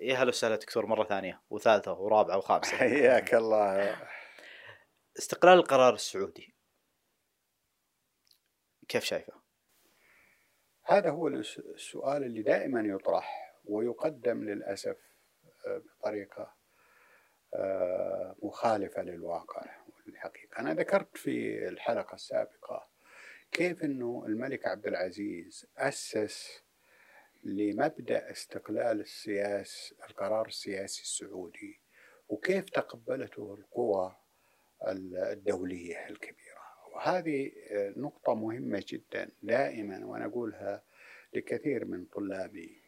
يا هلا وسهلا دكتور مرة ثانية وثالثة ورابعة وخامسة. حياك الله. استقلال القرار السعودي. كيف شايفه؟ هذا هو السؤال اللي دائما يطرح ويقدم للأسف آه، بطريقة آه، مخالفة للواقع والحقيقة. أنا ذكرت في الحلقة السابقة كيف إنه الملك عبد العزيز أسس لمبدأ استقلال السياس القرار السياسي السعودي وكيف تقبلته القوى الدولية الكبيرة؟ وهذه نقطة مهمة جدا دائما وأنا أقولها لكثير من طلابي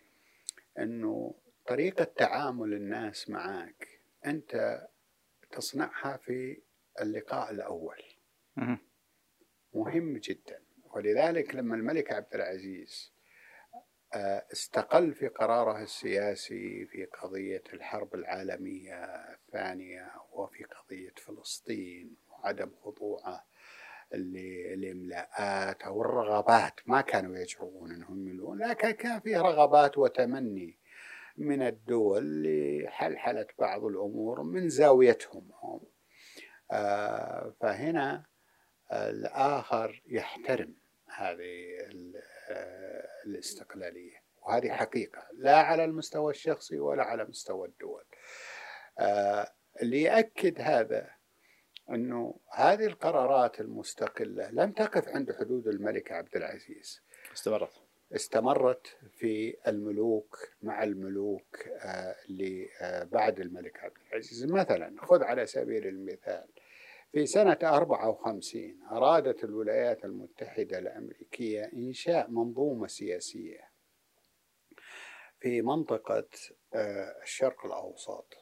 إنه طريقة تعامل الناس معك أنت تصنعها في اللقاء الأول. مهم. جدا. ولذلك لما الملك عبد العزيز آه، استقل في قراره السياسي في قضية الحرب العالمية الثانية وفي قضية فلسطين وعدم خضوعه الإملاءات أو الرغبات ما كانوا يجرؤون أنهم يملون لكن كان فيه رغبات وتمني من الدول لحلحلة بعض الأمور من زاويتهم هم. آه، فهنا الآخر يحترم هذه آه، الاستقلالية. وهذه حقيقة. لا على المستوى الشخصي ولا على مستوى الدول. آه، اللي يأكد هذا أنه هذه القرارات المستقلة لم تقف عند حدود الملك عبد العزيز. استمرت. استمرت في الملوك مع الملوك آه، اللي بعد الملك عبد العزيز. مثلا خذ على سبيل المثال في سنة 54 أرادت الولايات المتحدة الأمريكية إنشاء منظومة سياسية في منطقة آه، الشرق الأوسط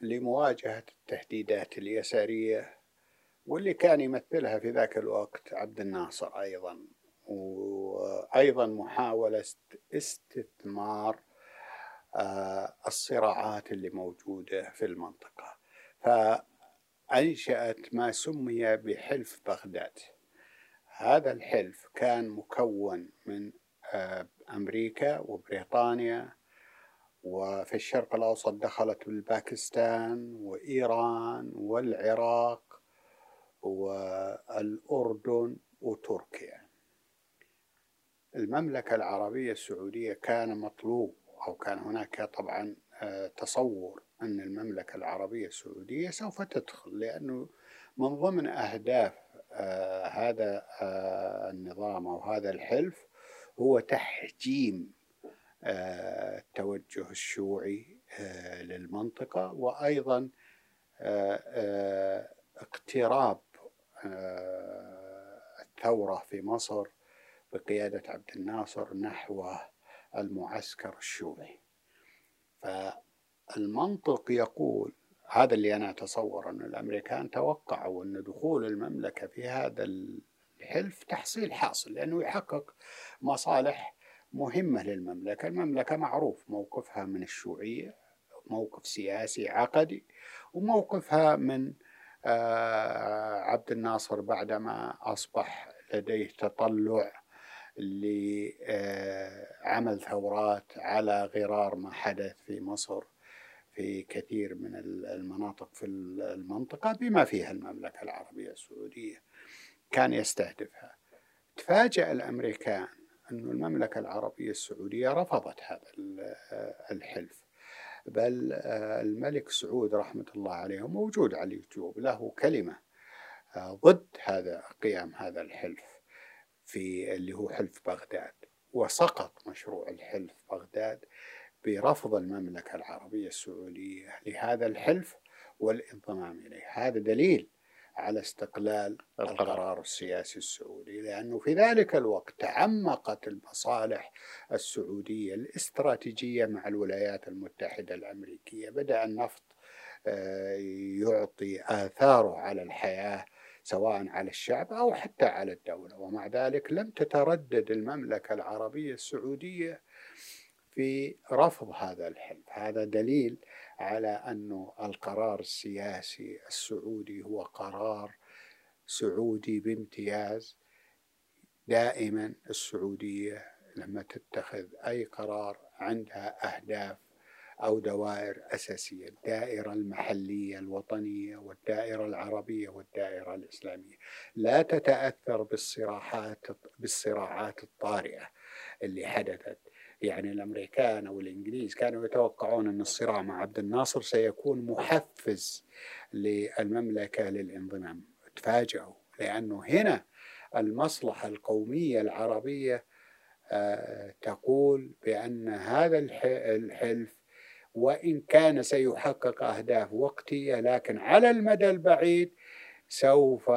لمواجهة التهديدات اليسارية واللي كان يمثلها في ذاك الوقت عبد الناصر أيضا. وأيضا محاولة استثمار آه، الصراعات اللي موجودة في المنطقة. ف أنشأت ما سمي بحلف بغداد. هذا الحلف كان مكون من آه، أمريكا وبريطانيا وفي الشرق الأوسط دخلت باكستان وإيران والعراق والأردن وتركيا. المملكة العربية السعودية كان مطلوب أو كان هناك طبعا آه، تصور أن المملكة العربية السعودية سوف تدخل لأنه من ضمن أهداف آه هذا آه النظام أو هذا الحلف هو تحجيم آه التوجه الشيوعي للمنطقة وأيضا اقتراب الثورة في مصر بقيادة عبد الناصر نحو المعسكر الشيوعي. المنطق يقول هذا اللي أنا أتصور أن الأمريكان توقعوا أن دخول المملكة في هذا الحلف تحصيل حاصل لأنه يحقق مصالح مهمة للمملكة. المملكة معروف موقفها من الشيوعية موقف سياسي عقدي وموقفها من آه، عبد الناصر بعدما أصبح لديه تطلع لعمل ثورات على غرار ما حدث في مصر. في كثير من المناطق في المنطقة بما فيها المملكة العربية السعودية كان يستهدفها. تفاجأ الأمريكان أن المملكة العربية السعودية رفضت هذا الحلف. بل الملك سعود رحمة الله عليه موجود على اليوتيوب له كلمة ضد هذا قيام هذا الحلف في اللي هو حلف بغداد. وسقط مشروع الحلف بغداد برفض المملكة العربية السعودية لهذا الحلف والانضمام إليه. هذا دليل على استقلال القرار السياسي السعودي لأنه في ذلك الوقت تعمقت المصالح السعودية الاستراتيجية مع الولايات المتحدة الأمريكية. بدأ النفط آه، يعطي آثاره على الحياة سواء على الشعب أو حتى على الدولة. ومع ذلك لم تتردد المملكة العربية السعودية في رفض هذا الحلف. هذا دليل على أن القرار السياسي السعودي هو قرار سعودي بامتياز. دائما السعودية لما تتخذ أي قرار عندها أهداف أو دوائر أساسية الدائرة المحلية الوطنية والدائرة العربية والدائرة الإسلامية. لا تتأثر بالصراعات بالصراعات الطارئة اللي حدثت. يعني الأمريكان أو الإنجليز كانوا يتوقعون أن الصراع مع عبد الناصر سيكون محفز للمملكة للانضمام. تفاجئوا لأنه هنا المصلحة القومية العربية آه، تقول بأن هذا الحلف وإن كان سيحقق أهداف وقتية لكن على المدى البعيد سوف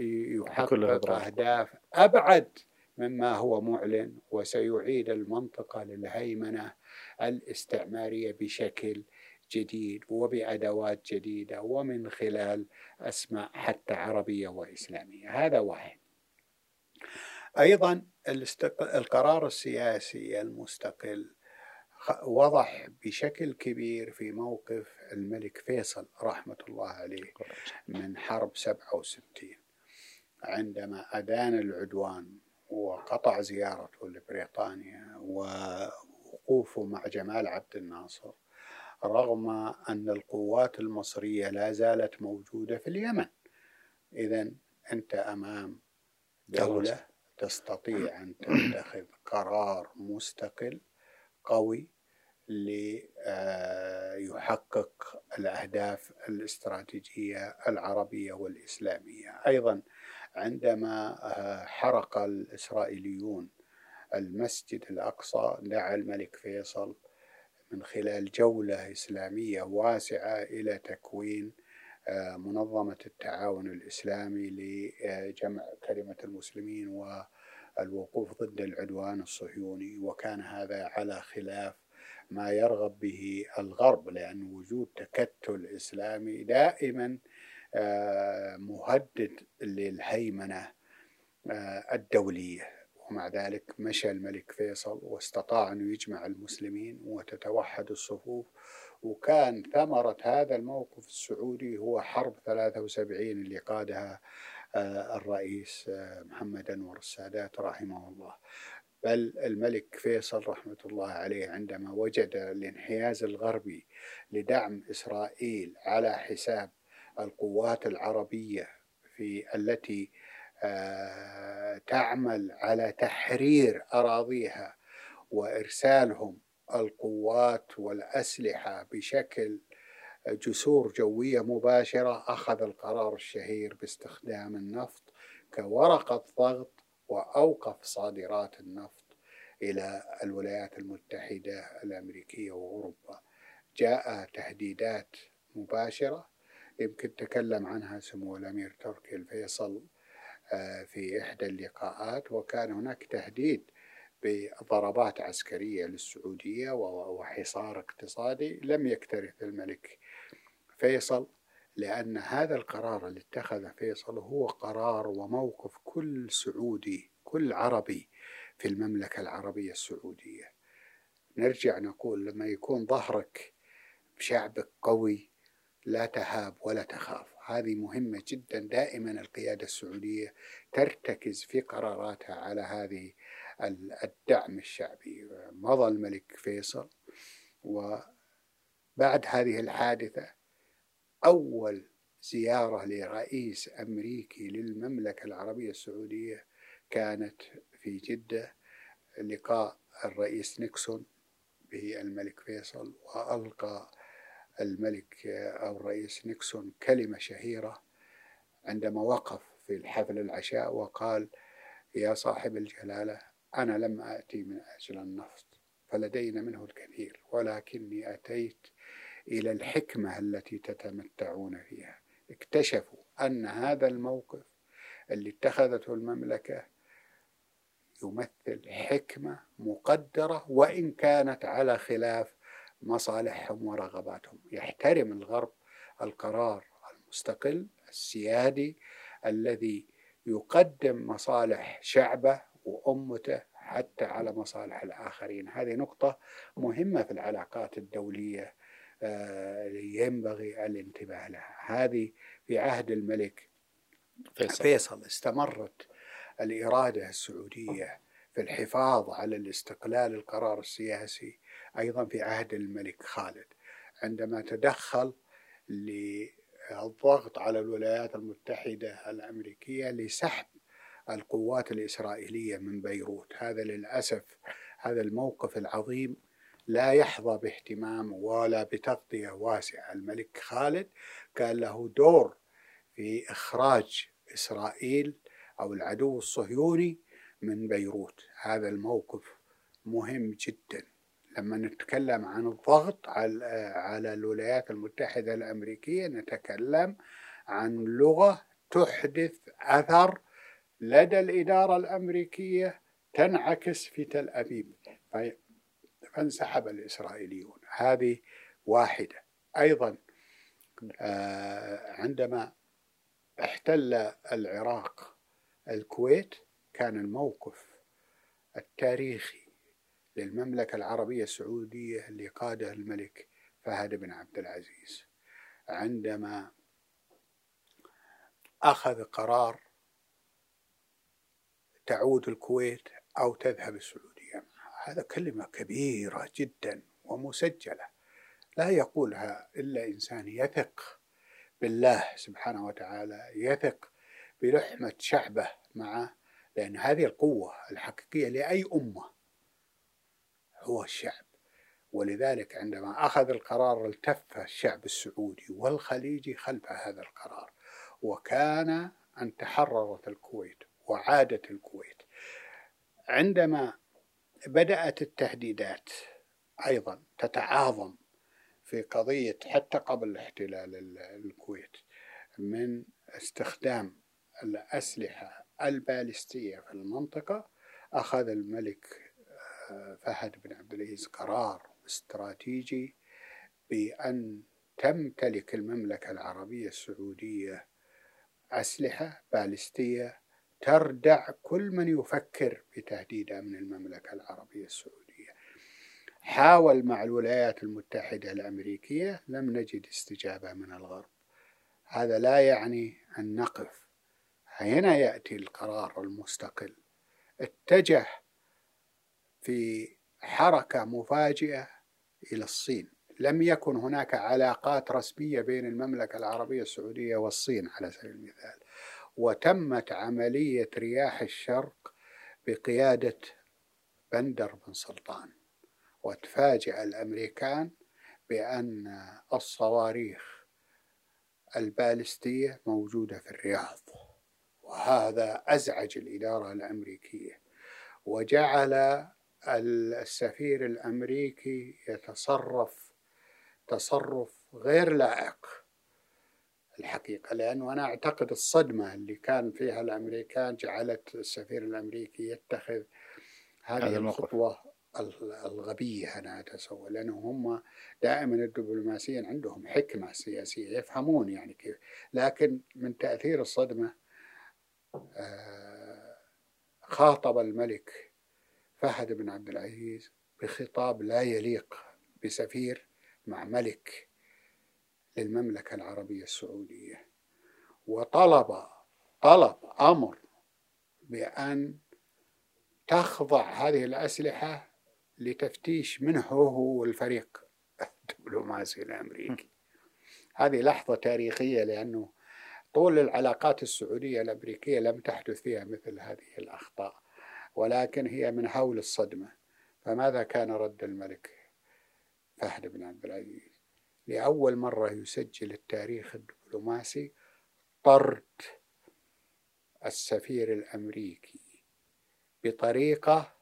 يحقق أهداف أبعد مما هو معلن وسيعيد المنطقة للهيمنة الاستعمارية بشكل جديد وبأدوات جديدة ومن خلال أسماء حتى عربية وإسلامية. هذا واحد. أيضا القرار السياسي المستقل وضح بشكل كبير في موقف الملك فيصل رحمة الله عليه من حرب 67 عندما أدان العدوان وقطع زيارته لبريطانيا ووقوفه مع جمال عبد الناصر رغم أن القوات المصرية لا زالت موجودة في اليمن. إذا أنت أمام دولة تستطيع أن تتخذ قرار مستقل قوي ليحقق الأهداف الاستراتيجية العربية والإسلامية. أيضا عندما آه، حرق الإسرائيليون المسجد الأقصى دعا الملك فيصل من خلال جولة إسلامية واسعة إلى تكوين آه، منظمة التعاون الإسلامي لجمع كلمة المسلمين والوقوف ضد العدوان الصهيوني. وكان هذا على خلاف ما يرغب به الغرب لأن وجود تكتل إسلامي دائما مهدد للهيمنة آه، الدولية. ومع ذلك مشى الملك فيصل واستطاع أن يجمع المسلمين وتتوحد الصفوف. وكان ثمرة هذا الموقف السعودي هو حرب 73 اللي قادها آه، الرئيس محمد أنور السادات رحمه الله. بل الملك فيصل رحمة الله عليه عندما وجد الانحياز الغربي لدعم إسرائيل على حساب القوات العربية في التي آه، تعمل على تحرير أراضيها وإرسالهم القوات والأسلحة بشكل جسور جوية مباشرة أخذ القرار الشهير باستخدام النفط كورقة ضغط وأوقف صادرات النفط إلى الولايات المتحدة الأمريكية وأوروبا. جاء تهديدات مباشرة يمكن تكلم عنها سمو الأمير تركي الفيصل آه، في إحدى اللقاءات وكان هناك تهديد بضربات عسكرية للسعودية وحصار اقتصادي لم يكترث الملك فيصل لأن هذا القرار اللي اتخذه فيصل هو قرار وموقف كل سعودي كل عربي في المملكة العربية السعودية. نرجع نقول لما يكون ظهرك بشعبك قوي لا تهاب ولا تخاف. هذه مهمة جدا. دائما القيادة السعودية ترتكز في قراراتها على هذه الدعم الشعبي. مضى الملك فيصل وبعد هذه الحادثة أول زيارة لرئيس أمريكي للمملكة العربية السعودية كانت في جدة. لقاء الرئيس نيكسون بالملك فيصل وألقى الملك أو الرئيس نيكسون كلمة شهيرة عندما وقف في الحفل العشاء وقال يا صاحب الجلالة أنا لم آتي من أجل النفط فلدينا منه الكثير ولكني أتيت إلى الحكمة التي تتمتعون فيها. اكتشفوا أن هذا الموقف اللي اتخذته المملكة يمثل حكمة مقدرة وإن كانت على خلاف مصالحهم ورغباتهم. يحترم الغرب القرار المستقل السيادي الذي يقدم مصالح شعبه وأمته حتى على مصالح الآخرين. هذه نقطة مهمة في العلاقات الدولية آه، ينبغي الانتباه لها. هذه في عهد الملك فيصل, فيصل. استمرت الإرادة السعودية في الحفاظ على الاستقلال القرار السياسي أيضا في عهد الملك خالد. عندما تدخل للضغط على الولايات المتحدة الأمريكية لسحب القوات الإسرائيلية من بيروت. هذا للأسف هذا الموقف العظيم لا يحظى باهتمام ولا بتغطية واسعة. الملك خالد كان له دور في إخراج إسرائيل أو العدو الصهيوني من بيروت. هذا الموقف مهم جدا. لما نتكلم عن الضغط على على الولايات المتحدة الأمريكية نتكلم عن لغة تحدث أثر لدى الإدارة الأمريكية تنعكس في تل أبيب. فانسحب الإسرائيليون. هذه واحدة. أيضا آه، عندما احتل العراق الكويت كان الموقف التاريخي للمملكة العربية السعودية اللي قاده الملك فهد بن عبد العزيز. عندما أخذ قرار تعود الكويت أو تذهب السعودية هذا كلمة كبيرة جدا ومسجلة. لا يقولها إلا إنسان يثق بالله سبحانه وتعالى يثق بلحمة شعبه معه لأن هذه القوة الحقيقية لأي أمة هو الشعب ولذلك عندما أخذ القرار التف الشعب السعودي والخليجي خلف هذا القرار وكان أن تحررت الكويت وعادت الكويت. عندما بدأت التهديدات أيضا تتعاظم في قضية حتى قبل احتلال الكويت من استخدام الأسلحة البالستية في المنطقة أخذ الملك فهد بن عبد العزيز قرار استراتيجي بأن تمتلك المملكة العربية السعودية أسلحة بالستية تردع كل من يفكر بتهديد أمن المملكة العربية السعودية. حاول مع الولايات المتحدة الأمريكية لم نجد استجابة من الغرب. هذا لا يعني أن نقف. هنا يأتي القرار المستقل. اتجه في حركة مفاجئة إلى الصين. لم يكن هناك علاقات رسمية بين المملكة العربية السعودية والصين على سبيل المثال. وتمت عملية رياح الشرق بقيادة بندر بن سلطان. وتفاجأ الأمريكان بأن الصواريخ البالستية موجودة في الرياض. وهذا أزعج الإدارة الأمريكية. وجعل السفير الأمريكي يتصرف تصرف غير لائق الحقيقة لأنه أنا أعتقد الصدمة اللي كان فيها الأمريكان جعلت السفير الأمريكي يتخذ هذه الخطوة الغبية أنا أتصور لأنه هم دائما الدبلوماسيين عندهم حكمة سياسية يفهمون يعني كيف لكن من تأثير الصدمة آه، خاطب الملك فهد بن عبد العزيز بخطاب لا يليق بسفير مع ملك للمملكة العربية السعودية. وطلب طلب أمر بأن تخضع هذه الأسلحة لتفتيش منه هو الفريق الدبلوماسي الأمريكي. هذه لحظة تاريخية لأنه طول العلاقات السعودية الأمريكية لم تحدث فيها مثل هذه الأخطاء. ولكن هي من هول الصدمة. فماذا كان رد الملك فهد بن عبد العزيز؟ لأول مرة يسجل التاريخ الدبلوماسي طرد السفير الأمريكي بطريقة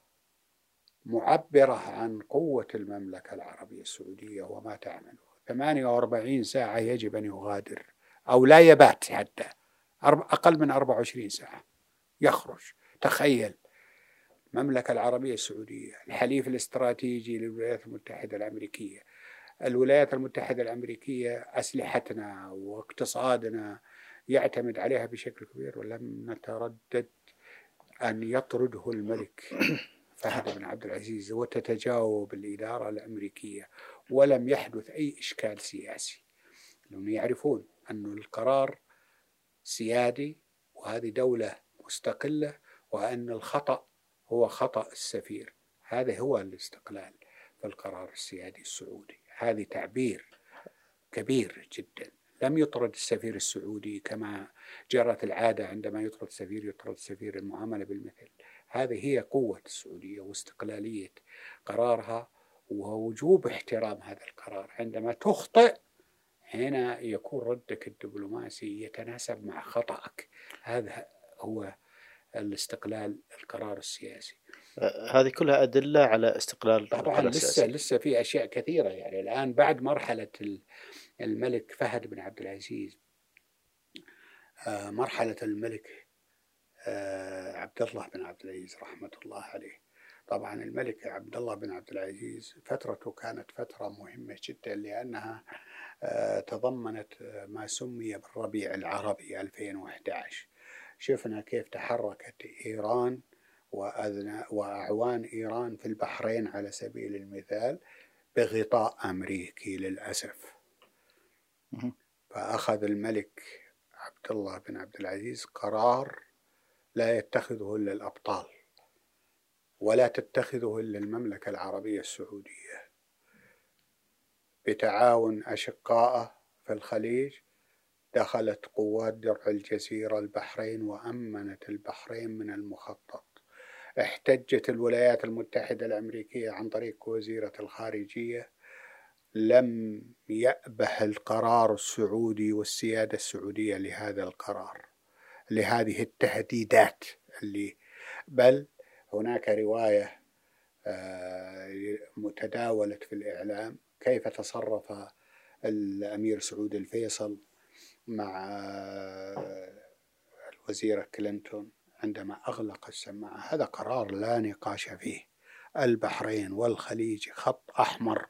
معبرة عن قوة المملكة العربية السعودية وما تعمل 48 ساعة يجب أن يغادر أو لا يبات حتى أقل من 24 ساعة. يخرج. تخيل. المملكة العربية السعودية الحليف الاستراتيجي للولايات المتحدة الأمريكية. الولايات المتحدة الأمريكية أسلحتنا واقتصادنا يعتمد عليها بشكل كبير ولم نتردد أن يطرده الملك فهد بن عبد العزيز وتتجاوب الإدارة الأمريكية ولم يحدث أي إشكال سياسي. لأنهم يعرفون أن القرار سيادي وهذه دولة مستقلة وأن الخطأ هو خطأ السفير. هذا هو الاستقلال في القرار السيادي السعودي. هذه تعبير كبير جدا. لم يطرد السفير السعودي كما جرت العادة عندما يطرد سفير يطرد سفير المعاملة بالمثل. هذه هي قوة السعودية واستقلالية قرارها ووجوب احترام هذا القرار. عندما تخطئ هنا يكون ردك الدبلوماسي يتناسب مع خطأك. هذا هو الاستقلال القرار السياسي. هذه كلها أدلة على استقلال طبعا لسه لسه في أشياء كثيرة يعني. الآن بعد مرحلة الملك فهد بن عبد العزيز آه، مرحلة الملك آه، عبد الله بن عبد العزيز رحمة الله عليه. طبعا الملك عبد الله بن عبد العزيز فترته كانت فترة مهمة جدا لأنها آه، تضمنت ما سمي بالربيع العربي 2011 شفنا كيف تحركت إيران وأعوان إيران في البحرين على سبيل المثال بغطاء أمريكي للأسف. فأخذ الملك عبد الله بن عبد العزيز قرار لا يتخذه إلا الأبطال ولا تتخذه إلا المملكة العربية السعودية بتعاون أشقائه في الخليج دخلت قوات درع الجزيرة البحرين وأمنت البحرين من المخطط. احتجت الولايات المتحدة الأمريكية عن طريق وزيرة الخارجية. لم يأبه القرار السعودي والسيادة السعودية لهذا القرار لهذه التهديدات اللي بل هناك رواية آه، متداولة في الإعلام كيف تصرف الأمير سعود الفيصل مع الوزيرة كلينتون عندما أغلق السماعة هذا قرار لا نقاش فيه. البحرين والخليج خط أحمر.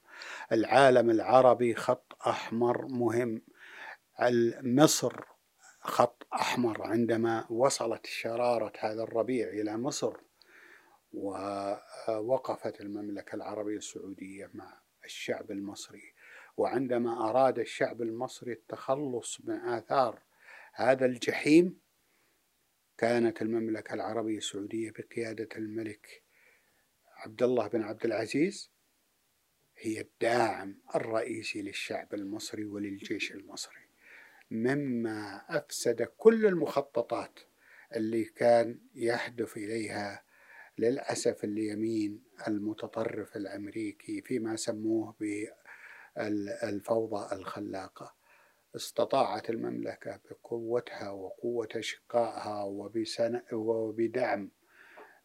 العالم العربي خط أحمر مهم. مصر خط أحمر عندما وصلت شرارة هذا الربيع إلى مصر ووقفت المملكة العربية السعودية مع الشعب المصري. وعندما أراد الشعب المصري التخلص من آثار هذا الجحيم كانت المملكة العربية السعودية بقيادة الملك عبد الله بن عبد العزيز هي الداعم الرئيسي للشعب المصري وللجيش المصري. مما أفسد كل المخططات اللي كان يهدف إليها للأسف اليمين المتطرف الأمريكي فيما سموه بالفوضى الخلاقة. استطاعت المملكة بقوتها وقوة أشقائها وبدعم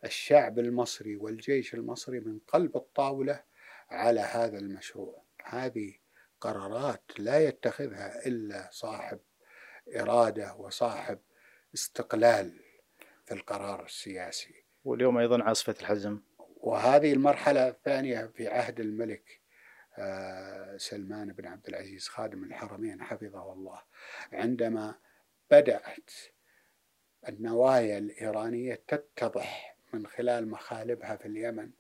الشعب المصري والجيش المصري من قلب الطاولة على هذا المشروع. هذه قرارات لا يتخذها إلا صاحب إرادة وصاحب استقلال في القرار السياسي. واليوم أيضا عاصفة الحزم. وهذه المرحلة الثانية في عهد الملك سلمان بن عبد العزيز خادم الحرمين حفظه الله. عندما بدأت النوايا الإيرانية تتضح من خلال مخالبها في اليمن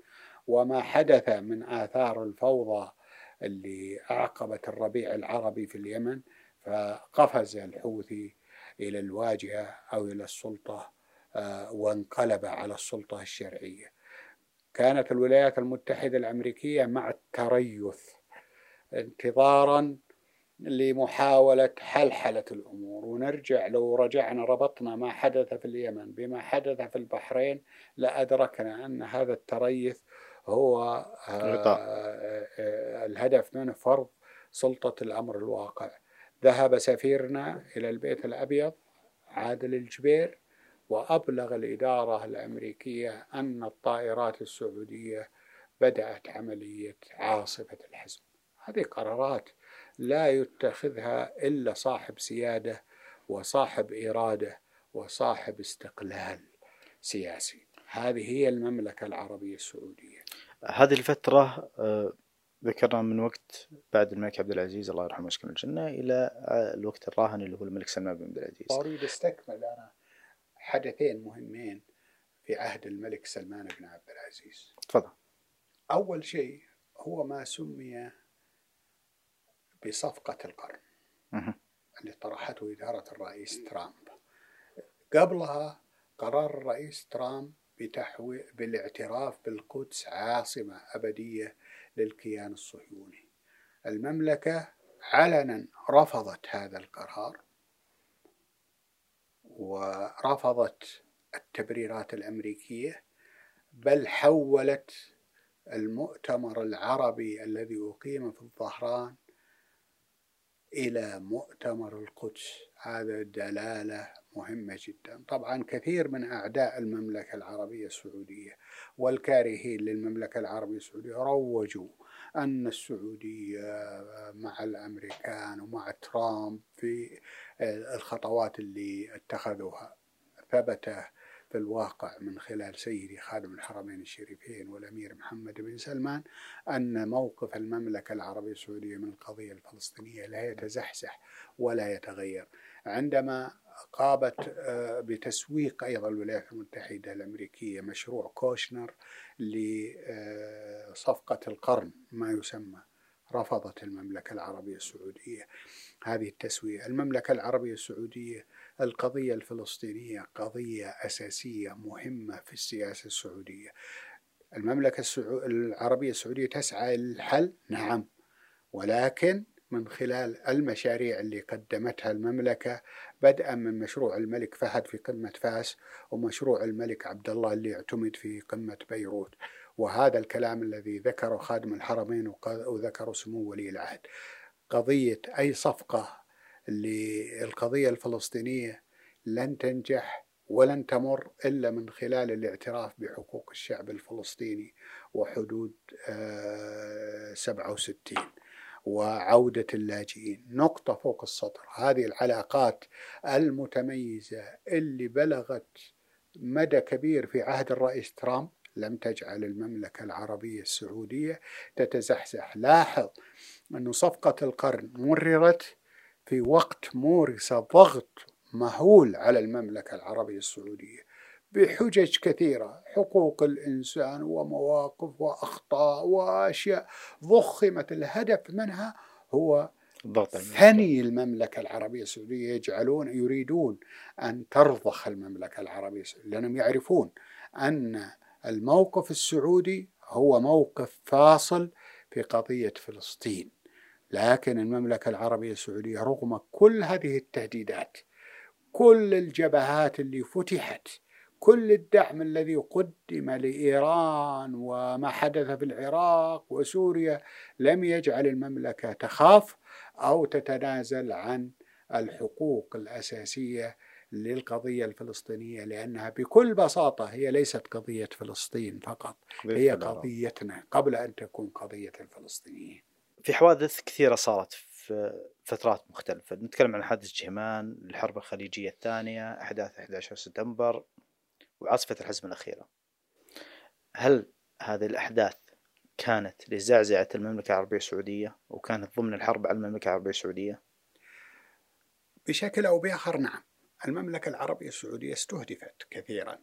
وما حدث من آثار الفوضى اللي أعقبت الربيع العربي في اليمن فقفز الحوثي إلى الواجهة أو إلى السلطة آه، وانقلب على السلطة الشرعية. كانت الولايات المتحدة الأمريكية مع التريث انتظارا لمحاولة حلحلة الأمور. ونرجع لو رجعنا ربطنا ما حدث في اليمن بما حدث في البحرين لأدركنا أن هذا التريث هو آه، آه، الهدف منه فرض سلطة الأمر الواقع. ذهب سفيرنا إلى البيت الأبيض عادل الجبير وأبلغ الإدارة الأمريكية أن الطائرات السعودية بدأت عملية عاصفة الحزم هذه قرارات لا يتخذها إلا صاحب سيادة وصاحب إرادة وصاحب استقلال سياسي. هذه هي المملكة العربية السعودية. هذه الفترة آه، ذكرنا من وقت بعد الملك عبد العزيز الله يرحمه ويسكن الجنة إلى الوقت الراهن اللي هو الملك سلمان بن عبد العزيز. أريد أستكمل أنا حدثين مهمين في عهد الملك سلمان بن عبد العزيز. تفضل. أول شيء هو ما سمي بصفقة القرن اللي طرحته إدارة الرئيس ترامب. قبلها قرار الرئيس ترامب بتحوي بالاعتراف بالقدس عاصمة أبدية للكيان الصهيوني. المملكة علنا رفضت هذا القرار. ورفضت التبريرات الأمريكية بل حولت المؤتمر العربي الذي أقيم في الظهران إلى مؤتمر القدس. هذا دلالة مهمة جدا. طبعا كثير من أعداء المملكة العربية السعودية والكارهين للمملكة العربية السعودية روجوا أن السعودية مع الأمريكان ومع ترامب في الخطوات اللي اتخذوها. ثبت في الواقع من خلال سيدي خادم الحرمين الشريفين والأمير محمد بن سلمان أن موقف المملكة العربية السعودية من القضية الفلسطينية لا يتزحزح ولا يتغير. عندما قامت آه، بتسويق أيضا الولايات المتحدة الأمريكية مشروع كوشنر لصفقة القرن ما يسمى رفضت المملكة العربية السعودية. هذه التسوية. المملكة العربية السعودية القضية الفلسطينية قضية أساسية مهمة في السياسة السعودية. المملكة العربية السعودية تسعى للحل نعم ولكن من خلال المشاريع اللي قدمتها المملكة بدءا من مشروع الملك فهد في قمة فاس ومشروع الملك عبد الله اللي اعتمد في قمة بيروت. وهذا الكلام الذي ذكره خادم الحرمين وذكره سمو ولي العهد. قضية أي صفقة للقضية الفلسطينية لن تنجح ولن تمر إلا من خلال الاعتراف بحقوق الشعب الفلسطيني وحدود 67 آه، وعودة اللاجئين. نقطة فوق السطر. هذه العلاقات المتميزة اللي بلغت مدى كبير في عهد الرئيس ترامب. لم تجعل المملكة العربية السعودية تتزحزح. لاحظ أن صفقة القرن مررت في وقت مورس ضغط مهول على المملكة العربية السعودية بحجج كثيرة حقوق الإنسان ومواقف وأخطاء وأشياء. ضخمت الهدف منها هو ثني المملكة العربية السعودية يجعلون يريدون أن ترضخ المملكة العربية السعودية. لأنهم يعرفون أن الموقف السعودي هو موقف فاصل في قضية فلسطين لكن المملكة العربية السعودية رغم كل هذه التهديدات كل الجبهات اللي فتحت كل الدعم الذي قدم لإيران وما حدث في العراق وسوريا لم يجعل المملكة تخاف أو تتنازل عن الحقوق الأساسية للقضية الفلسطينية لأنها بكل بساطة هي ليست قضية فلسطين فقط هي قضيتنا قبل أن تكون قضية الفلسطينيين. في حوادث كثيرة صارت في فترات مختلفة نتكلم عن حادث جهمان الحرب الخليجية الثانية أحداث 11 سبتمبر وعاصفة الحزم الأخيرة هل هذه الأحداث كانت لزعزعة المملكة العربية السعودية وكانت ضمن الحرب على المملكة العربية السعودية؟ بشكل أو بآخر نعم المملكة العربية السعودية استهدفت كثيرا.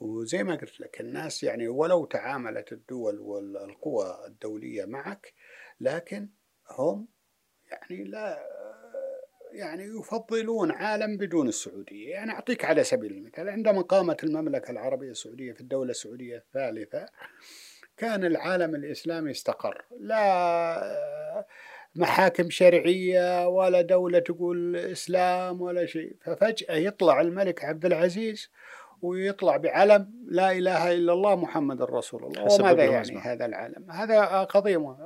وزي ما قلت لك الناس يعني ولو تعاملت الدول والقوى الدولية معك لكن هم يعني لا يعني يفضلون عالم بدون السعودية. يعني أعطيك على سبيل المثال عندما قامت المملكة العربية السعودية في الدولة السعودية الثالثة كان العالم الإسلامي استقر. لا محاكم شرعية ولا دولة تقول إسلام ولا شيء. ففجأة يطلع الملك عبد العزيز ويطلع بعلم لا إله إلا الله محمد رسول الله. وماذا يعني هذا العلم؟ هذا قضية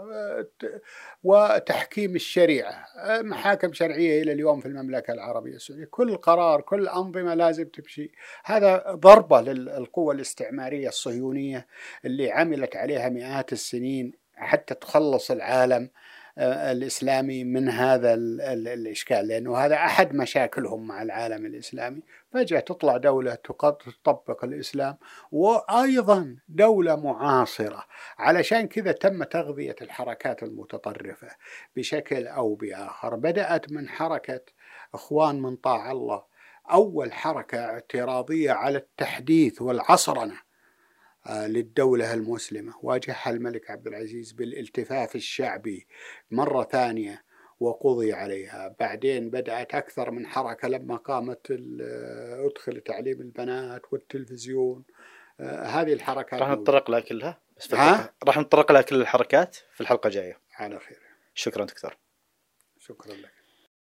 وتحكيم الشريعة. محاكم شرعية إلى اليوم في المملكة العربية السعودية. كل قرار كل أنظمة لازم تمشي. هذا ضربة للقوة الاستعمارية الصهيونية اللي عملت عليها مئات السنين حتى تخلص العالم. الإسلامي من هذا الإشكال لأنه هذا أحد مشاكلهم مع العالم الإسلامي. فجأة تطلع دولة تطبق الإسلام وأيضا دولة معاصرة. علشان كذا تم تغذية الحركات المتطرفة بشكل أو بآخر. بدأت من حركة إخوان من طاع الله. أول حركة اعتراضية على التحديث والعصرنة. آه، للدولة المسلمة. واجهها الملك عبد العزيز بالالتفاف الشعبي مرة ثانية وقضي عليها. بعدين بدأت أكثر من حركة لما قامت أدخل تعليم البنات والتلفزيون. آه، هذه الحركات راح نتطرق لها كلها؟ بس ها؟ الحلقة- راح نتطرق لها كل الحركات في الحلقة الجاية. على خير. شكرا دكتور. شكرا لك.